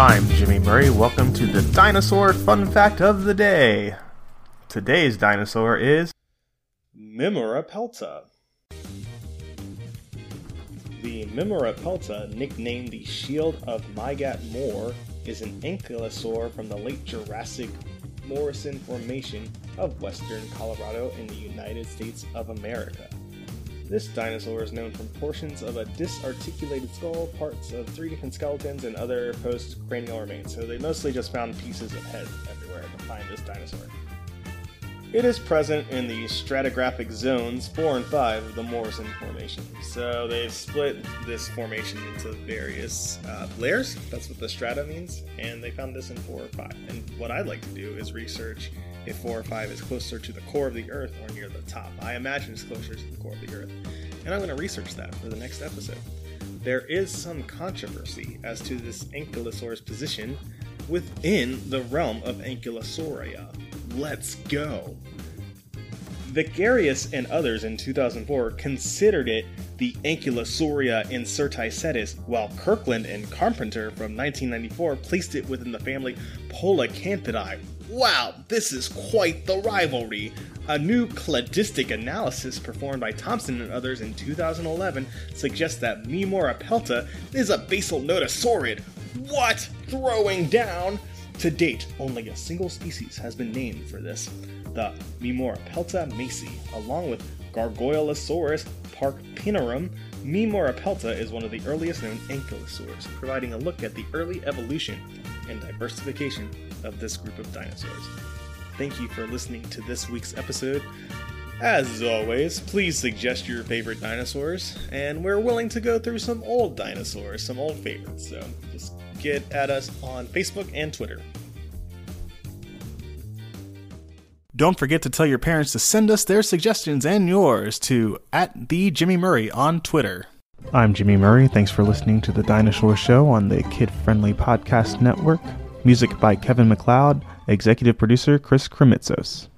I'm Jimmy Murray. Welcome to the Dinosaur Fun Fact of the Day. Today's dinosaur is Mymoorapelta. The Mymoorapelta, nicknamed the Shield of Mygatt-Moore, is an ankylosaur from the late Jurassic Morrison Formation of western Colorado in the United States of America. This dinosaur is known from portions of a disarticulated skull, parts of three different skeletons, and other post cranial remains. So they mostly just found pieces of head everywhere to find this dinosaur. It is present in the stratigraphic zones 4 and 5 of the Morrison Formation. So they've split this formation into various uh, layers. That's what the strata means. And they found this in 4 or 5. And what I'd like to do is research if 4 or 5 is closer to the core of the Earth or near the top. I imagine it's closer to the core of the Earth. And I'm going to research that for the next episode. There is some controversy as to this ankylosaur's position within the realm of Ankylosauria. Let's go! Vickaryous and others in 2004 considered it the Ankylosauria incertae sedis, while Kirkland and Carpenter from 1994 placed it within the family Polacanthidae. Wow, this is quite the rivalry! A new cladistic analysis performed by Thompson and others in 2011 suggests that Mymoorapelta is a basal nodosaurid. What? Throwing down? To date, only a single species has been named for this the Mymoorapelta maysi, along with Gargoyleosaurus parkpinorum. Mymoorapelta is one of the earliest known ankylosaurs, providing a look at the early evolution and diversification of this group of dinosaurs. Thank you for listening to this week's episode. As always, please suggest your favorite dinosaurs, and we're willing to go through some old dinosaurs, some old favorites, so just get at us on Facebook and Twitter. Don't forget to tell your parents to send us their suggestions and yours to at the Jimmy Murray on Twitter. I'm Jimmy Murray. Thanks for listening to the Dinosaur Show on the Kid Friendly Podcast Network. Music by Kevin MacLeod, executive producer Chris Krimitsos.